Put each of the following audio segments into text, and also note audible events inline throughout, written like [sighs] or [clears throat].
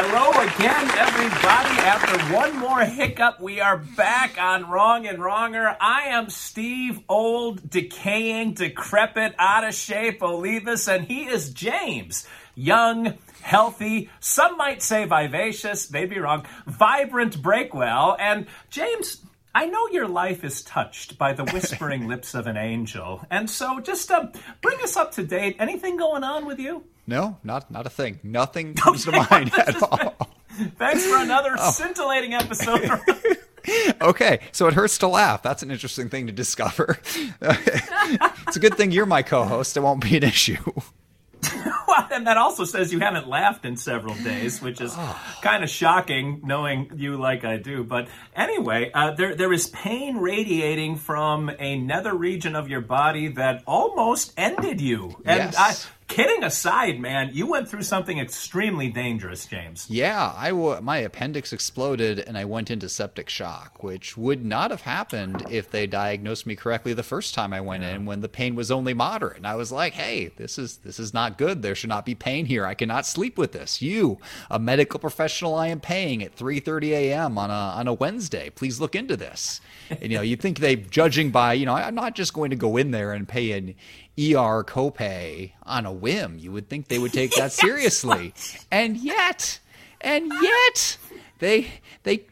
Hello again, everybody. After one more hiccup, we are back on Wrong and Wronger. I am Steve, old, decaying, decrepit, out of shape, Olivas, and he is James, young, healthy, some might say vivacious, maybe wrong, vibrant Breakwell. And James, I know your life is touched by the whispering [laughs] lips of an angel. And so just uh, bring us up to date. Anything going on with you? No, not not a thing. Nothing [laughs] comes to mind at [laughs] all. Thanks for another oh. scintillating episode. okay, so it hurts to laugh. That's an interesting thing to discover. it's a good thing you're my co-host. It won't be an issue. [laughs] and that also says you haven't laughed in several days, which is oh. kind of shocking, knowing you like I do. But anyway, uh, there there is pain radiating from a nether region of your body that almost ended you, and yes. I kidding aside, man, you went through something extremely dangerous, James. Yeah, I w- my appendix exploded and I went into septic shock, which would not have happened if they diagnosed me correctly the first time I went yeah. in when the pain was only moderate. And I was like, "Hey, this is this is not good. There should not be pain here. I cannot sleep with this. You, a medical professional I am paying at 3:30 a.m. on a on a Wednesday, please look into this." And you know, you think they judging by, you know, I'm not just going to go in there and pay an ER copay on a whim. You would think they would take that seriously. [laughs] and yet, and yet, they they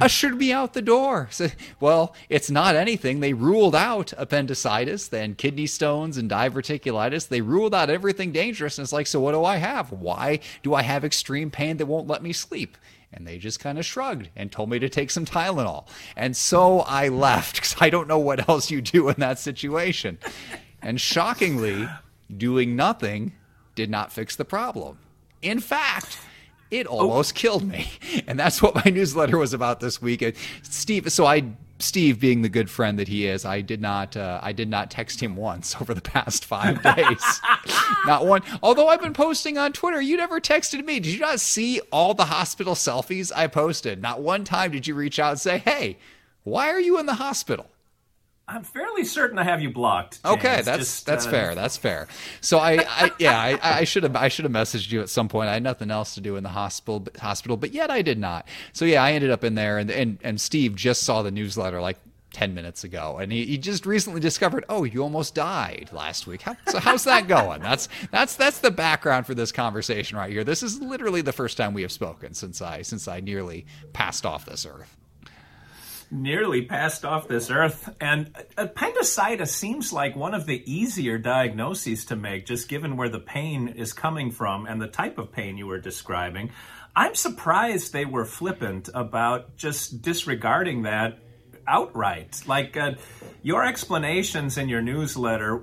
ushered me out the door. So, well, it's not anything. They ruled out appendicitis, then kidney stones and diverticulitis. They ruled out everything dangerous. And it's like, so what do I have? Why do I have extreme pain that won't let me sleep? And they just kind of shrugged and told me to take some Tylenol. And so I left because I don't know what else you do in that situation. And shockingly, doing nothing did not fix the problem. In fact, it almost oh. killed me. [laughs] And that's what my newsletter was about this week. Steve, so I Steve, being the good friend that he is, I did not uh, I did not text him once [laughs] over the past five days. [laughs] not one. Although I've been posting on Twitter, you never texted me. Did you not see all the hospital selfies I posted? Not one time did you reach out and say, "Hey, why are you in the hospital?" I'm fairly certain I have you blocked. James. Okay, that's Just, that's uh, fair. That's fair. So I, I yeah, I, I should have I should have messaged you at some point. I had nothing else to do in the hospital hospital, but yet I did not. So yeah, I ended up in there, and and, and Steve just saw the newsletter like 10 minutes ago and he, he just recently discovered oh you almost died last week How, so how's that going that's that's that's the background for this conversation right here this is literally the first time we have spoken since i since i nearly passed off this earth nearly passed off this earth. And appendicitis seems like one of the easier diagnoses to make, just given where the pain is coming from and the type of pain you were describing. I'm surprised they were flippant about just disregarding that outright. Like uh, your explanations in your newsletter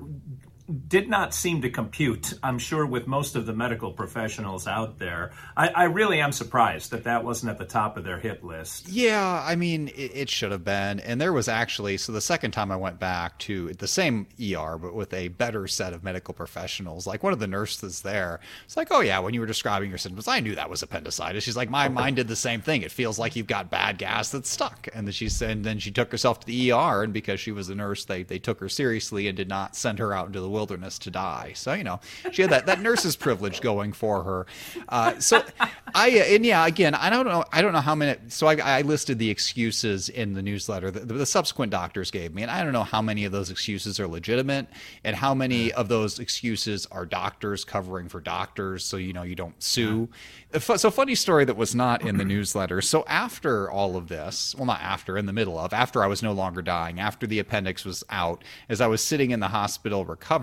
did not seem to compute, I'm sure, with most of the medical professionals out there. I, I, really am surprised that that wasn't at the top of their hit list. Yeah, I mean, it, it, should have been. And there was actually, so the second time I went back to the same ER, but with a better set of medical professionals, like one of the nurses there, it's like, oh, yeah, when you were describing your symptoms, I knew that was appendicitis. She's like, my mind did the same thing. It feels like you've got bad gas that's stuck. And then she said, and then she took herself to the ER, and because she was a nurse, they, they took her seriously and did not send her out into the wilderness to die. So you know, she had that that nurse's privilege going for her. Uh, so I and yeah, again, I don't know, I don't know how many. So I, I listed the excuses in the newsletter that the, the subsequent doctors gave me, and I don't know how many of those excuses are legitimate, and how many of those excuses are doctors covering for doctors, so you know you don't sue. So funny story that was not in the newsletter. So after all of this, well, not after, in the middle of, after I was no longer dying, after the appendix was out, as I was sitting in the hospital recovering,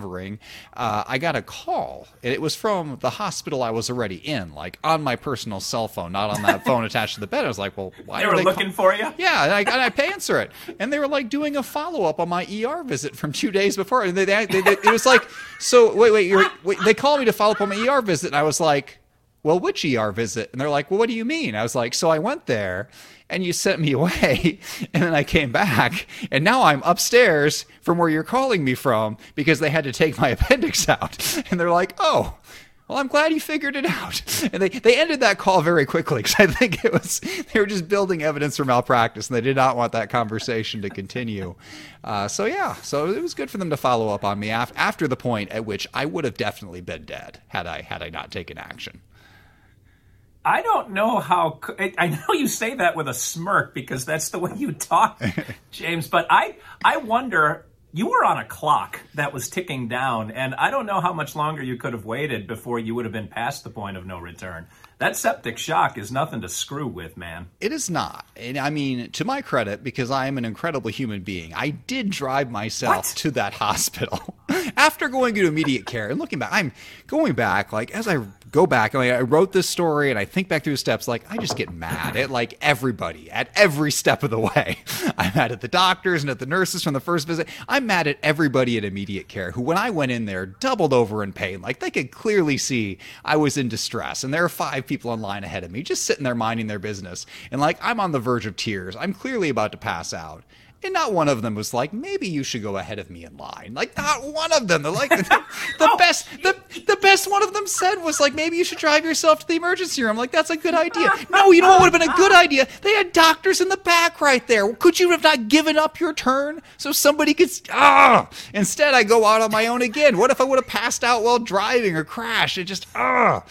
uh, I got a call, and it was from the hospital I was already in, like on my personal cell phone, not on that [laughs] phone attached to the bed. I was like, "Well, why they were they looking call-? for you?" Yeah, and I, and I [laughs] answer it, and they were like doing a follow up on my ER visit from two days before, and they, they, they, it was like, "So wait, wait, wait, they called me to follow up on my ER visit," and I was like well, which ER visit? And they're like, well, what do you mean? I was like, so I went there and you sent me [laughs] away and then I came back and now I'm upstairs from where you're calling me from because they had to take my [laughs] appendix out. And they're like, oh, well, I'm glad you figured it out. And they, they ended that call very quickly [laughs] because I think it was, they were just building evidence for malpractice and they did not want that conversation to continue. Uh, so, yeah, so it was good for them to follow up on me af- after the point at which I would have definitely been dead had I, had I not taken action. I don't know how. I know you say that with a smirk because that's the way you talk, [laughs] James. But I, I wonder. You were on a clock that was ticking down, and I don't know how much longer you could have waited before you would have been past the point of no return. That septic shock is nothing to screw with, man. It is not. And I mean, to my credit, because I am an incredible human being, I did drive myself What? to that [laughs] hospital [laughs] after going to immediate care. And looking back, I'm going back, like, as I go back, like, I wrote this story and I think back through the steps, like, I just get mad at, like, everybody at every step of the way. [laughs] I'm mad at the doctors and at the nurses from the first visit. I'm mad at everybody at immediate care who, when I went in there, doubled over in pain. Like, they could clearly see I was in distress. And there are five people in line ahead of me, just sitting there minding their business. And, like, I'm on the verge of tears. I'm clearly about to pass out. And not one of them was like, maybe you should go ahead of me in line. Like, not one of them. They're like, [laughs] the, the [laughs] best, the, the best one of them said was like, maybe you should drive yourself to the emergency room. Like, that's a good idea. [laughs] No, you know what would have been a good idea? They had doctors in the back right there. Could you have not given up your turn so somebody could, ah! Instead, I go out on my own again. What if I would have passed out while driving or crashed? It just, ah!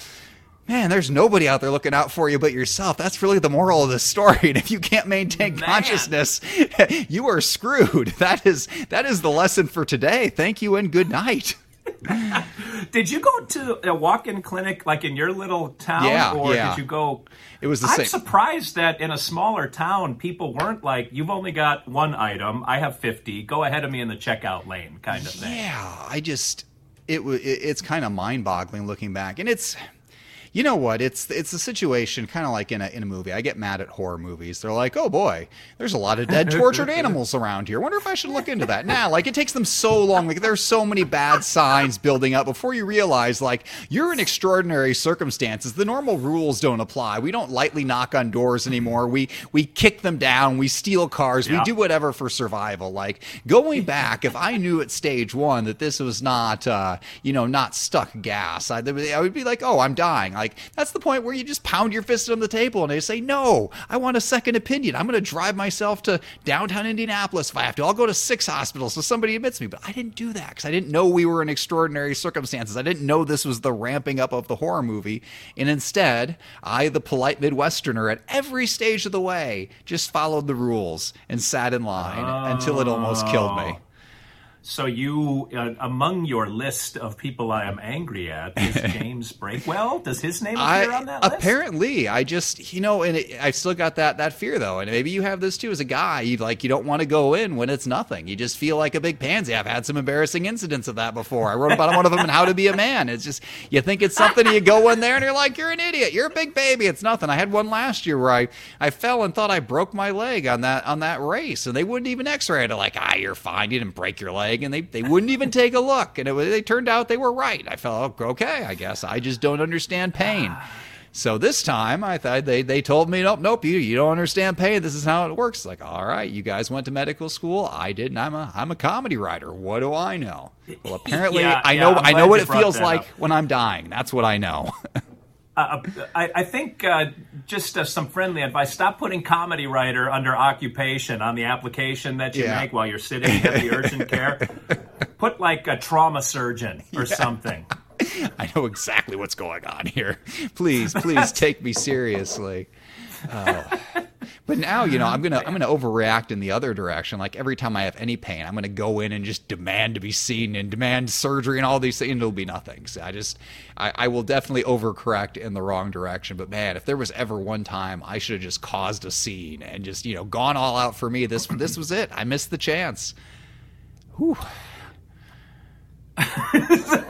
Man, there's nobody out there looking out for you but yourself. That's really the moral of the story. [laughs] And if you can't maintain Man. consciousness, [laughs] you are screwed. [laughs] That is that is the lesson for today. Thank you and good night. Did you go to a walk-in clinic like in your little town, Yeah, or yeah. did you go? It was the I'm same. surprised that in a smaller town, people weren't like, "You've only got one item. I have fifty. Go ahead of me in the checkout lane," kind of thing. Yeah, I just it was it, it's kind of mind-boggling looking back, and it's you know what? It's it's a situation kind of like in a in a movie. I get mad at horror movies. They're like, "Oh boy, there's a lot of dead, tortured [laughs] animals around here. Wonder if I should look into that." Now, like it takes them so long. Like there's so many bad signs building up before you realize like you're in extraordinary circumstances. The normal rules don't apply. We don't lightly knock on doors anymore. We we kick them down. We steal cars. We do whatever for survival. Like going back, if I knew at stage one that this was not, uh, you know, not stuck gas, I, I would be like, oh, I'm dying. Like that's the point where you just pound your fist on the table and they say, no, I want a second opinion. I'm going to drive myself to downtown Indianapolis if I have to. I'll go to six hospitals so somebody admits me. But I didn't do that because I didn't know we were in extraordinary circumstances. I didn't know this was the ramping up of the horror movie. And instead, I, the polite Midwesterner, at every stage of the way, just followed the rules and sat in line until it almost killed me. Oh. So you, uh, among your list of people I am angry at, is [laughs] James Breakwell. Does his name appear on that list? apparently I just you know and it, I still got that that fear though and maybe you have this too as a guy you like you don't want to go in when it's nothing. You just feel like a big pansy. I've had some embarrassing incidents of that before. I wrote about one of them in How to Be a Man. It's just you think it's something and you go in there and you're like you're an idiot. You're a big baby. It's nothing. I had one last year where I I fell and thought I broke my leg on that on that race and they wouldn't even x-ray it. Like ah you're fine. You didn't break your leg and they they wouldn't even take a look and it was, they turned out they were right I felt oh, okay I guess I just don't understand pain so this time, I thought they, they told me, nope, nope, you you don't understand pain. This is how it works. Like, all right, you guys went to medical school. I didn't. I'm a I'm a comedy writer. What do I know? Well, apparently, [laughs] Yeah, I know I'm I know what it feels like up. when I'm dying. That's what I know. [laughs] Uh, I, I think uh, just uh, some friendly advice: stop putting comedy writer under occupation on the application that you Yeah. make while you're sitting at the urgent [laughs] care. Put like a trauma surgeon or something. [laughs] I know exactly what's going on here. Please, please take me seriously. Oh. [laughs] But now, you know, I'm gonna I'm gonna overreact in the other direction. Like every time I have any pain, I'm gonna go in and just demand to be seen and demand surgery and all these things. And it'll be nothing. So I just I, I will definitely overcorrect in the wrong direction. But man, if there was ever one time I should have just caused a scene and just you know gone all out for me, this this was it. I missed the chance. Whew. [laughs]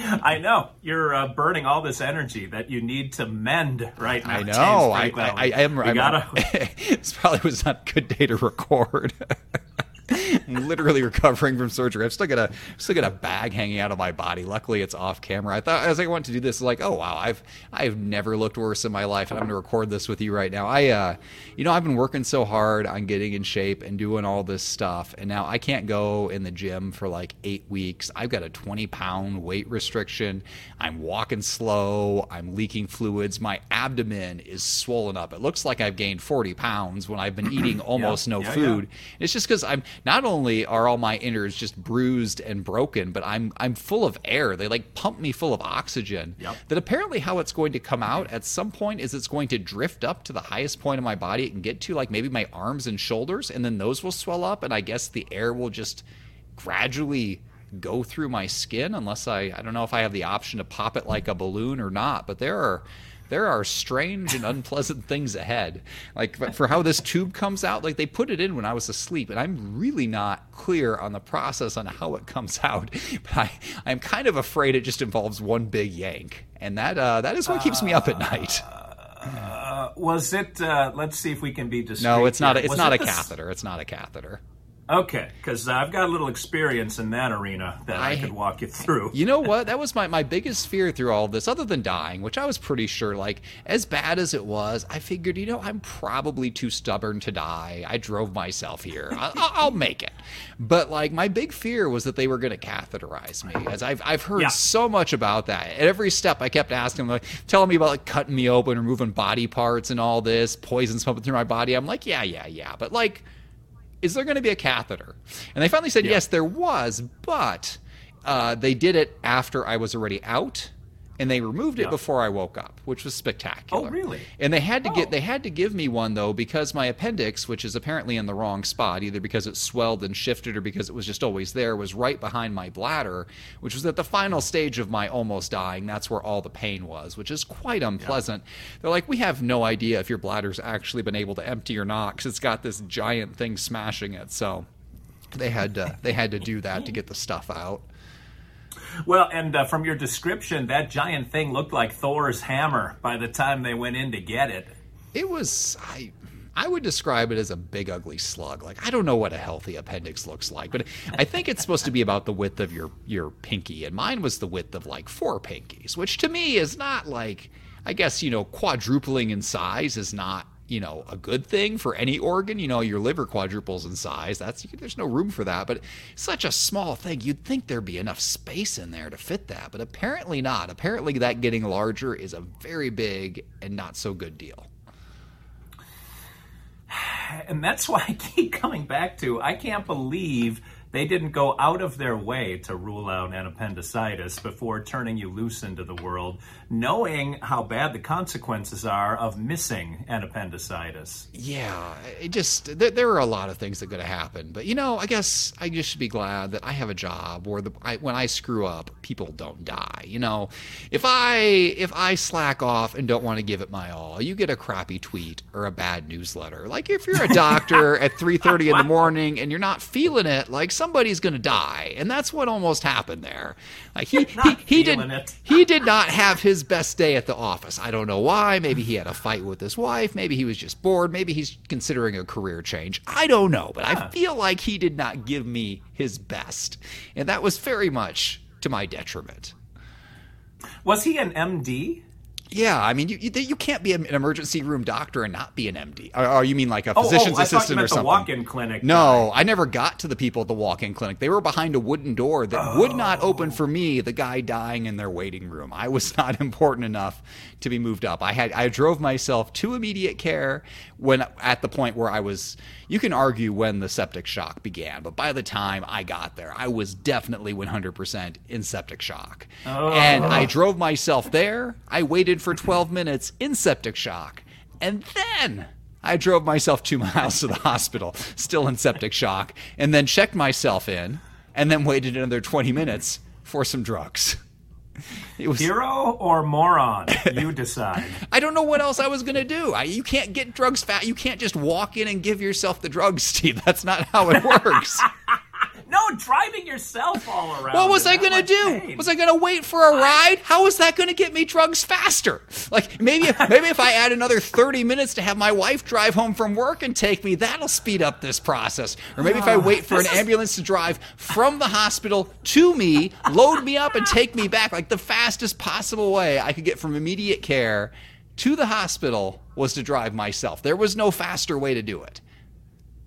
[laughs] I know you're uh, burning all this energy that you need to mend right now. I James know. I, Breakwell. I, I am. You I'm, gotta. [laughs] this probably was not a good day to record. [laughs] I'm [laughs] literally recovering from surgery. I've still got a still got a bag hanging out of my body. Luckily, it's off camera. I thought as I went to do this, like, oh wow, I've I've never looked worse in my life, and I'm going to record this with you right now. I, uh, you know, I've been working so hard on getting in shape and doing all this stuff, and now I can't go in the gym for like eight weeks. I've got a 20 pound weight restriction. I'm walking slow. I'm leaking fluids. My abdomen is swollen up. It looks like I've gained 40 pounds when I've been [clears throat] eating almost Yeah, no yeah, food. It's just because I'm not only are all my innards just bruised and broken, but I'm I'm full of air. They like pump me full of oxygen. Yep. That apparently how it's going to come out at some point is it's going to drift up to the highest point of my body it can get to, like maybe my arms and shoulders, and then those will swell up, and I guess the air will just gradually go through my skin unless I I don't know if I have the option to pop it like a balloon or not. But there are there are strange and unpleasant things ahead. Like for- how this tube comes out, like they put it in when I was asleep, and I'm really not clear on the process on how it comes [laughs] out. But I I'm kind of afraid it just involves one big yank, and that uh, that is what keeps me up at night. Was it? Uh, let's see if we can be discreet. No, it's not. A, it's not it a catheter. It's not a catheter. Okay, because I've got a little experience in that arena that I, I- could walk you through. You know what? That was my, my biggest fear through all this, other than dying, which I was pretty sure, like, as bad as it was, I figured, you know, I'm probably too stubborn to die. I drove myself here. I, I'll, I'll make it. But, like, my big fear was that they were going to catheterize me, as I've, I've heard Yeah. so much about that. At every step, I kept asking them, like, telling me about, like, cutting me open, removing body parts and all this, poisons pumping through my body. I'm like, yeah, yeah, yeah. But, like, is there going to be a catheter? And they finally said, yes, there was, but uh, they did it after I was already out. And they removed it Yeah. before I woke up, which was spectacular. Oh, really? And they had to Oh. get they had to give me one though because my appendix, which is apparently in the wrong spot, either because it swelled and shifted or because it was just always there, was right behind my bladder, which was at the final stage of my almost dying. That's where all the pain was, which is quite unpleasant. They're like, we have no idea if your bladder's actually been able to empty or not because it's got this giant thing smashing it. So they had to they had to do that to get the stuff out. Well, and uh, from your description, that giant thing looked like Thor's hammer by the time they went in to get it. It was I I would describe it as a big ugly slug. Like I don't know what a healthy appendix looks like, but I think it's supposed to be about the width of your your pinky and mine was the width of like four pinkies, which to me is not like I guess, you know, quadrupling in size is not you know a good thing for any organ you know your liver quadruples in size that's there's no room for that but such a small thing you'd think there'd be enough space in there to fit that but apparently not. Apparently that getting larger is a very big and not so good deal. [sighs] And that's why I keep coming back to I can't believe they didn't go out of their way to rule out an appendicitis before turning you loose into the world, knowing how bad the consequences are of missing an appendicitis. Yeah, it just there, there are a lot of things that could have happened, but you know, I guess I just should be glad that I have a job where the I, when I screw up, people don't die. You know, if I if I slack off and don't want to give it my all, you get a crappy tweet or a bad newsletter. Like if you're a doctor [laughs] at three thirty in the [laughs] morning and you're not feeling it, like somebody's gonna die, and that's what almost happened there. Like he [laughs] he, he did [laughs] he did not have his best day at the office. I don't know why. Maybe he had a fight with his wife. Maybe he was just bored. Maybe he's considering a career change. I don't know. But I feel like he did not give me his best. And that was very much to my detriment. Was he an MD? Yeah, I mean, you, you, you can't be an emergency room doctor and not be an MD. Or, or you mean like a Oh, oh physician's oh, I thought you assistant or the something? walk-in clinic. No, I never got to the people at the walk-in clinic. They were behind a wooden door that would not open for me, oh. the guy dying in their waiting room. I was [laughs] not important enough to be moved up. I had I drove myself to immediate care when at the point where I was you can argue when the septic shock began, but by the time I got there, I was definitely 100% in septic shock. And I oh. drove myself there. I waited for 12 minutes in septic shock. And then I drove myself two [laughs] miles to the hospital, still in septic shock, and then checked myself in, and then waited another 20 minutes for some drugs. [laughs] It was. Hero or moron? You [laughs] decide. I don't know what else I was gonna do. I, you can't get drugs fat. You can't just walk in and give yourself the drugs, Steve. That's not how it works. No, driving yourself all around? What was I going to do? pain? Was I going to wait for a ride? How was that going to get me drugs faster? Like maybe maybe if I add another 30 minutes to have my wife drive home from work and take me, that'll speed up this process. Or maybe if I ah. wait for an is- ambulance to drive from the hospital to me, load me up and take me back, like the fastest possible way I could get from immediate care to the hospital was to drive myself. There was no faster way to do it.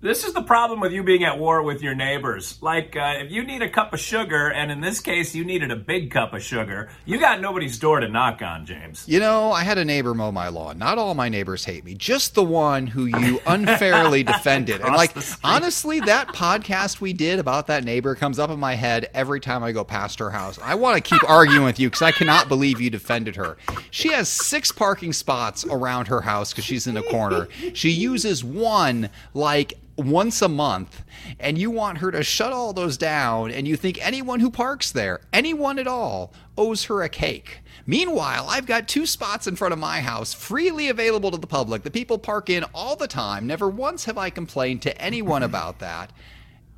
This is the problem with you being at war with your neighbors. Like, uh, if you need a cup of sugar, and in this case, you needed a big cup of sugar, you got nobody's door to knock on, James. You know, I had a neighbor mow my lawn. Not all my neighbors hate me, just the one who you [laughs] unfairly defended. And like honestly, that podcast we did about that neighbor comes up in my head every time I go past her house. I want to keep [laughs] arguing with you because I cannot believe you defended her. She has six parking spots around her house because she's in a corner. She uses one like once a month and you want her to shut all those down and you think anyone who parks there anyone at all owes her a cake. Meanwhile i've got two spots in front of my house freely available to the public. That people park in all the time. Never once have i complained to anyone [laughs] about that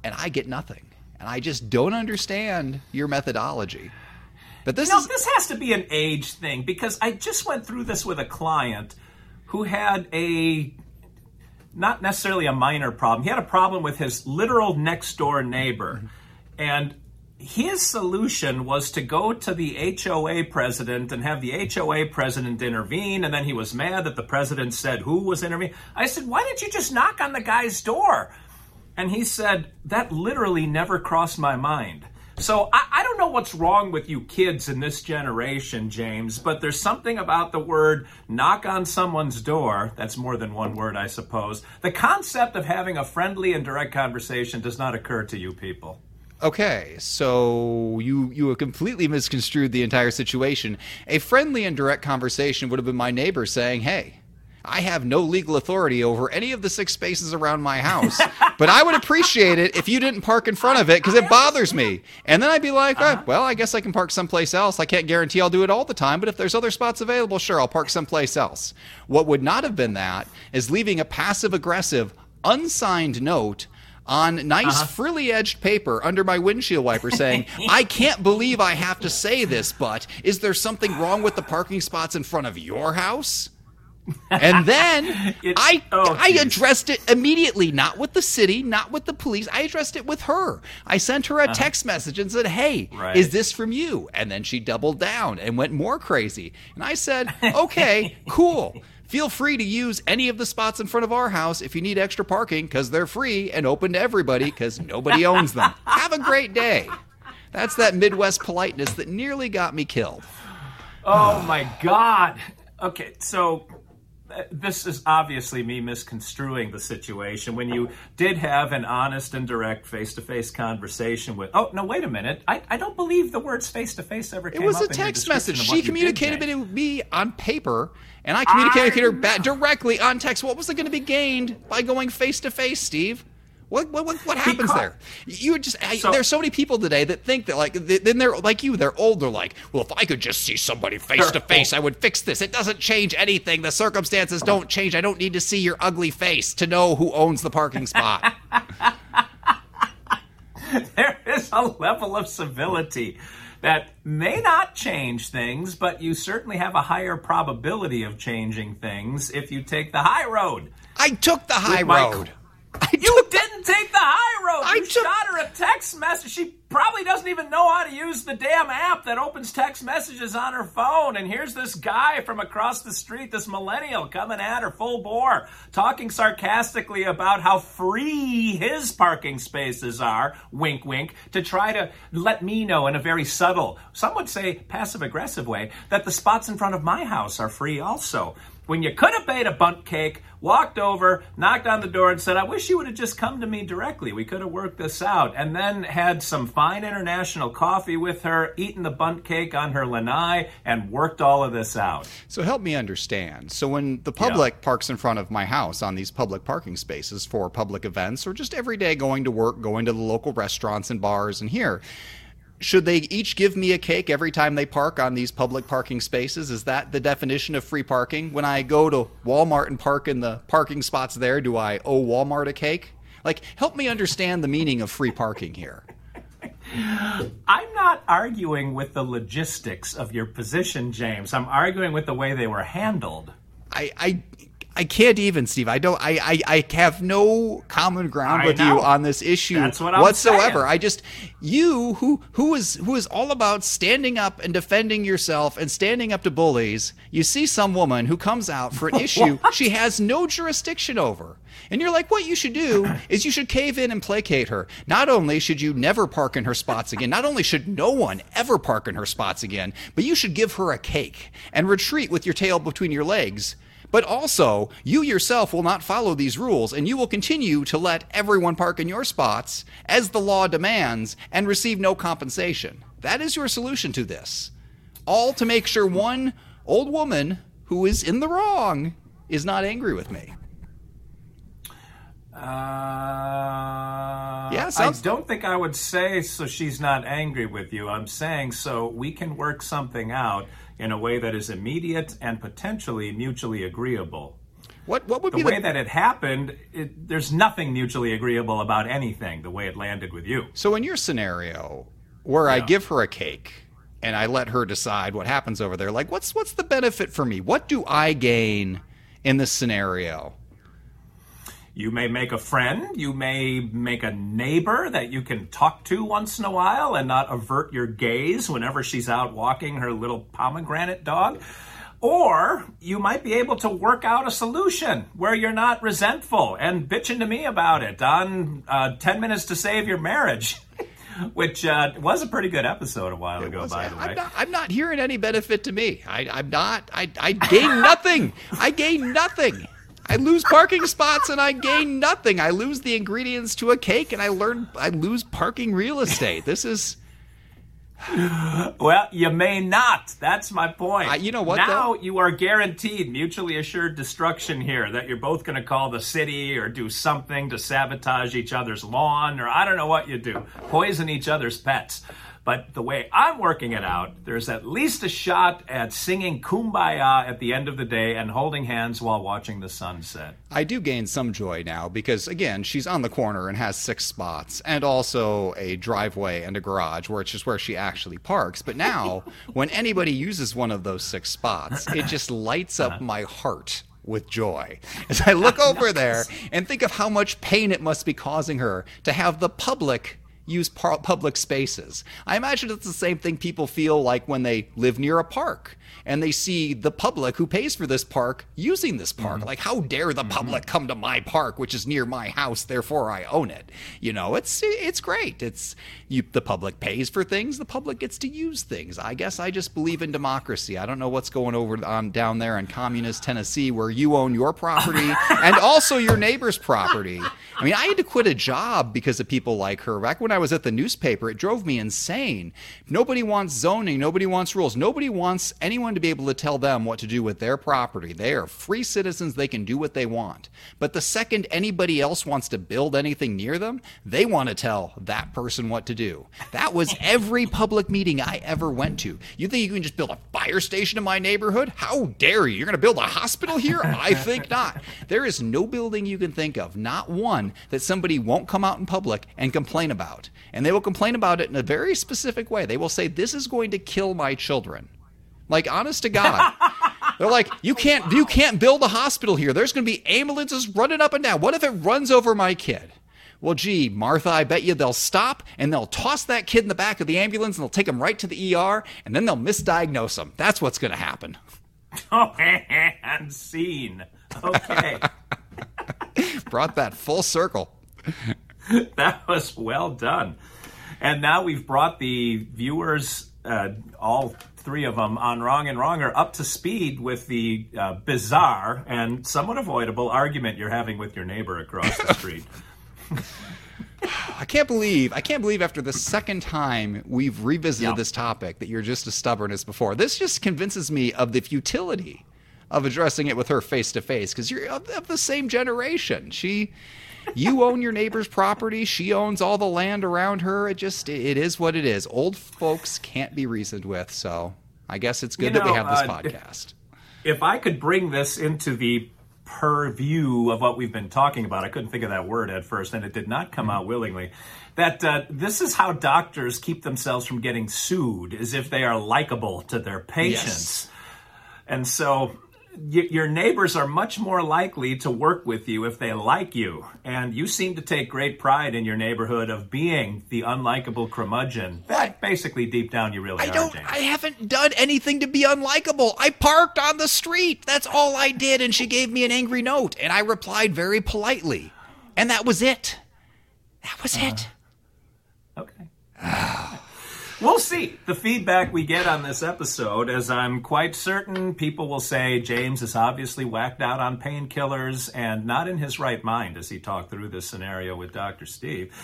and i get nothing. And i just don't understand your methodology. But this You know, is this has to be an age thing because I just went through this with a client who had a not necessarily a minor problem. He had a problem with his literal next door neighbor. Mm-hmm. And his solution was to go to the HOA president and have the HOA president intervene. And then he was mad that the president said who was intervening. I said, why didn't you just knock on the guy's door? And he said, that literally never crossed my mind. So I, I don't know what's wrong with you kids in this generation, James, but there's something about the word knock on someone's door. That's more than one word, I suppose. The concept of having a friendly and direct conversation does not occur to you people. Okay, so you you have completely misconstrued the entire situation. A friendly and direct conversation would have been my neighbor saying, "Hey, I have no legal authority over any of the six spaces around my house, but I would appreciate it if you didn't park in front of it because it bothers me." And then I'd be like, "Ah, "Well, I guess I can park someplace else. I can't guarantee I'll do it all the time, but if there's other spots available, sure, I'll park someplace else." What would not have been that is leaving a passive aggressive, unsigned note on nice frilly edged paper under my windshield wiper saying, [laughs] I can't believe I have to say this, but is there something wrong with the parking spots in front of your house? And then [laughs] It- I oh, I addressed it immediately, not with the city, not with the police. I addressed it with her. I sent her a text message and said, "Hey, Uh-huh. Right. is this from you?" And then she doubled down and went more crazy. And I said, [laughs] "Okay, cool. Feel free to use any of the spots in front of our house if you need extra parking because they're free and open to everybody because nobody owns them. [laughs] Have a great day." That's that Midwest politeness that nearly got me killed. Oh my God. Okay, so this is obviously me misconstruing the situation. When you did have an honest and direct face to face conversation with. Oh, no, wait a minute. I, I don't believe the words face to face ever It came was up a text message. She what you did, communicated it with me on paper, and I communicated I her back directly on text. What was it going to be gained by going face to face, Steve? What what what, what happens Because- there? You just I, So- there's so many people today that think that like then they're like you. They're old. They're like, well, if I could just see somebody face to face, I would fix this. It doesn't change anything. The circumstances don't change. I don't need to see your ugly face to know who owns the parking spot. [laughs] there is a level of civility that may not change things, but you certainly have a higher probability of changing things if you take the high road. I took the high road. You didn't take the high road. I you took- shot her a text message. She probably doesn't even know how to use the damn app that opens text messages on her phone. And here's this guy from across the street, this millennial, coming at her full bore, talking sarcastically about how free his parking spaces are, wink, wink, to try to let me know in a very subtle, some would say passive aggressive way, that the spots in front of my house are free also. When you could have made a Bundt cake, walked over, knocked on the door, and said, I wish you would have just come to me directly. We could have worked this out. And then had some fine international coffee with her, eaten the Bundt cake on her lanai, and worked all of this out. So help me understand. So when the public parks in front of my house on these public parking spaces for public events or just every day going to work, going to the local restaurants and bars and here, should they each give me a cake every time they park on these public parking spaces? Is that the definition of free parking? When I go to Walmart and park in the parking spots there, do I owe Walmart a cake? Like, help me understand the meaning of free parking here. I'm not arguing with the logistics of your position, James. I'm arguing with the way they were handled. I, I I can't even, Steve. I don't. I I, I have no common ground I with know. you on this issue That's what I'm whatsoever. saying. I just you who who is who is all about standing up and defending yourself and standing up to bullies. You see some woman who comes out for an [laughs] issue she has no jurisdiction over. And you're like, what you should do [clears throat] is you should cave in and placate her. Not only should you never park in her spots again, not only should no one ever park in her spots again, but you should give her a cake and retreat with your tail between your legs. But also, you yourself will not follow these rules, and you will continue to let everyone park in your spots as the law demands and receive no compensation. That is your solution to this. All to make sure one old woman who is in the wrong is not angry with me. Uh, Uh, yeah, I don't think I would say so she's not angry with you. I'm saying so we can work something out in a way that is immediate and potentially mutually agreeable. What what would be The be way the that it happened, it, there's nothing mutually agreeable about anything, the way it landed with you. So in your scenario, where I give her a cake and I let her decide what happens over there, like what's what's the benefit for me? What do I gain in this scenario? You may make a friend, you may make a neighbor that you can talk to once in a while and not avert your gaze whenever she's out walking her little Pomeranian dog. Or you might be able to work out a solution where you're not resentful and bitching to me about it on uh, 10 Minutes to Save Your Marriage, [laughs] which uh, was a pretty good episode a while ago, by the way. I'm not, I'm not hearing any benefit to me. I, I'm not. I, I gain [laughs] nothing. I gain nothing. I lose parking spots and I gain nothing. I lose the ingredients to a cake and I learn. I lose parking real estate. This is. Well, you may not. That's my point. I- you know what, Now though? you are guaranteed mutually assured destruction here. That you're both going to call the city or do something to sabotage each other's lawn, or I don't know what you do, poison each other's pets. But the way I'm working it out, there's at least a shot at singing "Kumbaya" at the end of the day and holding hands while watching the sunset. I do gain some joy now because again, she's on the corner and has six spots and also a driveway and a garage, which is where she actually parks. But now, [laughs] when anybody uses one of those six spots, it [laughs] just lights up uh-huh. my heart with joy as I look [laughs] over there and think of how much pain it must be causing her to have the public use par- public spaces. I imagine it's the same thing people feel like when they live near a park and they see the public who pays for this park using this park. Mm-hmm. Like, how dare the mm-hmm. public come to my park, which is near my house, therefore I own it. You know, it's it's great. It's you, the public pays for things, the public gets to use things. I guess I just believe in democracy. I don't know what's going over on down there in communist Tennessee where you own your property [laughs] and also your neighbor's property. I mean, I had to quit a job because of people like her. Back when I was at the newspaper, it drove me insane. Nobody wants zoning, nobody wants rules, nobody wants anyone to be able to tell them what to do with their property. They are free citizens, they can do what they want. But the second anybody else wants to build anything near them, they want to tell that person what to do. That was every public meeting I ever went to. You think you can just build a fire station in my neighborhood? How dare you? You're going to build a hospital here? I think not. There is no building you can think of, not one, that somebody won't come out in public and complain about. And they will complain about it in a very specific way. They will say, This is going to kill my children. Like, honest to God. [laughs] They're like, you can't you can't build a hospital here. There's gonna be ambulances running up and down. What if it runs over my kid? Well, gee, Martha, I bet you they'll stop and they'll toss that kid in the back of the ambulance and they'll take him right to the ER and then they'll misdiagnose him. That's what's gonna happen. [laughs] Oh, scene. Okay. [laughs] Brought that full circle. [laughs] that was well done. And now we've brought the viewers, uh, all three of them, on Wrong and Wronger up to speed with the uh, bizarre and somewhat avoidable argument you're having with your neighbor across the [laughs] street. I can't believe I can't believe after the second time we've revisited Yeah. this topic that you're just as stubborn as before. This just convinces me of the futility of addressing it with her face to face because you're of the same generation. She, you own your neighbor's property. She owns all the land around her. It just it is what it is. Old folks can't be reasoned with. So I guess it's good You that we have this uh, podcast. if I could bring this into the purview of what we've been talking about. I couldn't think of that word at first, and it did not come out willingly. That uh, this is how doctors keep themselves from getting sued, as if they are likable to their patients. Yes. And so your neighbors are much more likely to work with you if they like you. And you seem to take great pride in your neighborhood of being the unlikable curmudgeon. That basically, deep down, you really I are. Don't, James. I haven't done anything to be unlikable. I parked on the street. That's all I did. And she gave me an angry note. And I replied very politely. And that was it. That was uh, it. Okay. We'll see the feedback we get on this episode, as I'm quite certain people will say James is obviously whacked out on painkillers and not in his right mind as he talked through this scenario with Dr. Steve.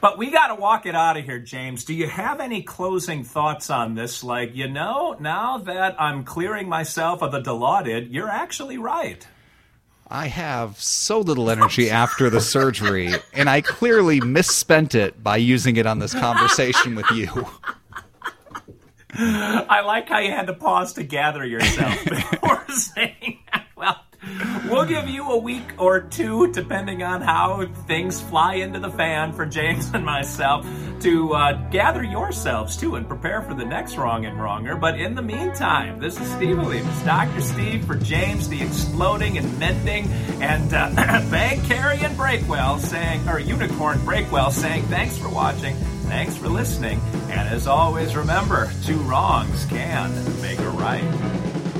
But we got to walk it out of here, James. Do you have any closing thoughts on this? Like, you know, now that I'm clearing myself of the Dilaudid, you're actually right. I have so little energy after the surgery, and I clearly misspent it by using it on this conversation with you. I like how you had to pause to gather yourself [laughs] before saying, well, We'll give you a week or two, depending on how things fly into the fan for James and myself, to uh, gather yourselves too and prepare for the next Wrong and Wronger. But in the meantime, this is Steve Williams, Dr. Steve for James, the exploding and mending, and uh, Bank Carry and Breakwell saying, or Unicorn Breakwell saying, thanks for watching, thanks for listening, and as always, remember, two wrongs can make a right.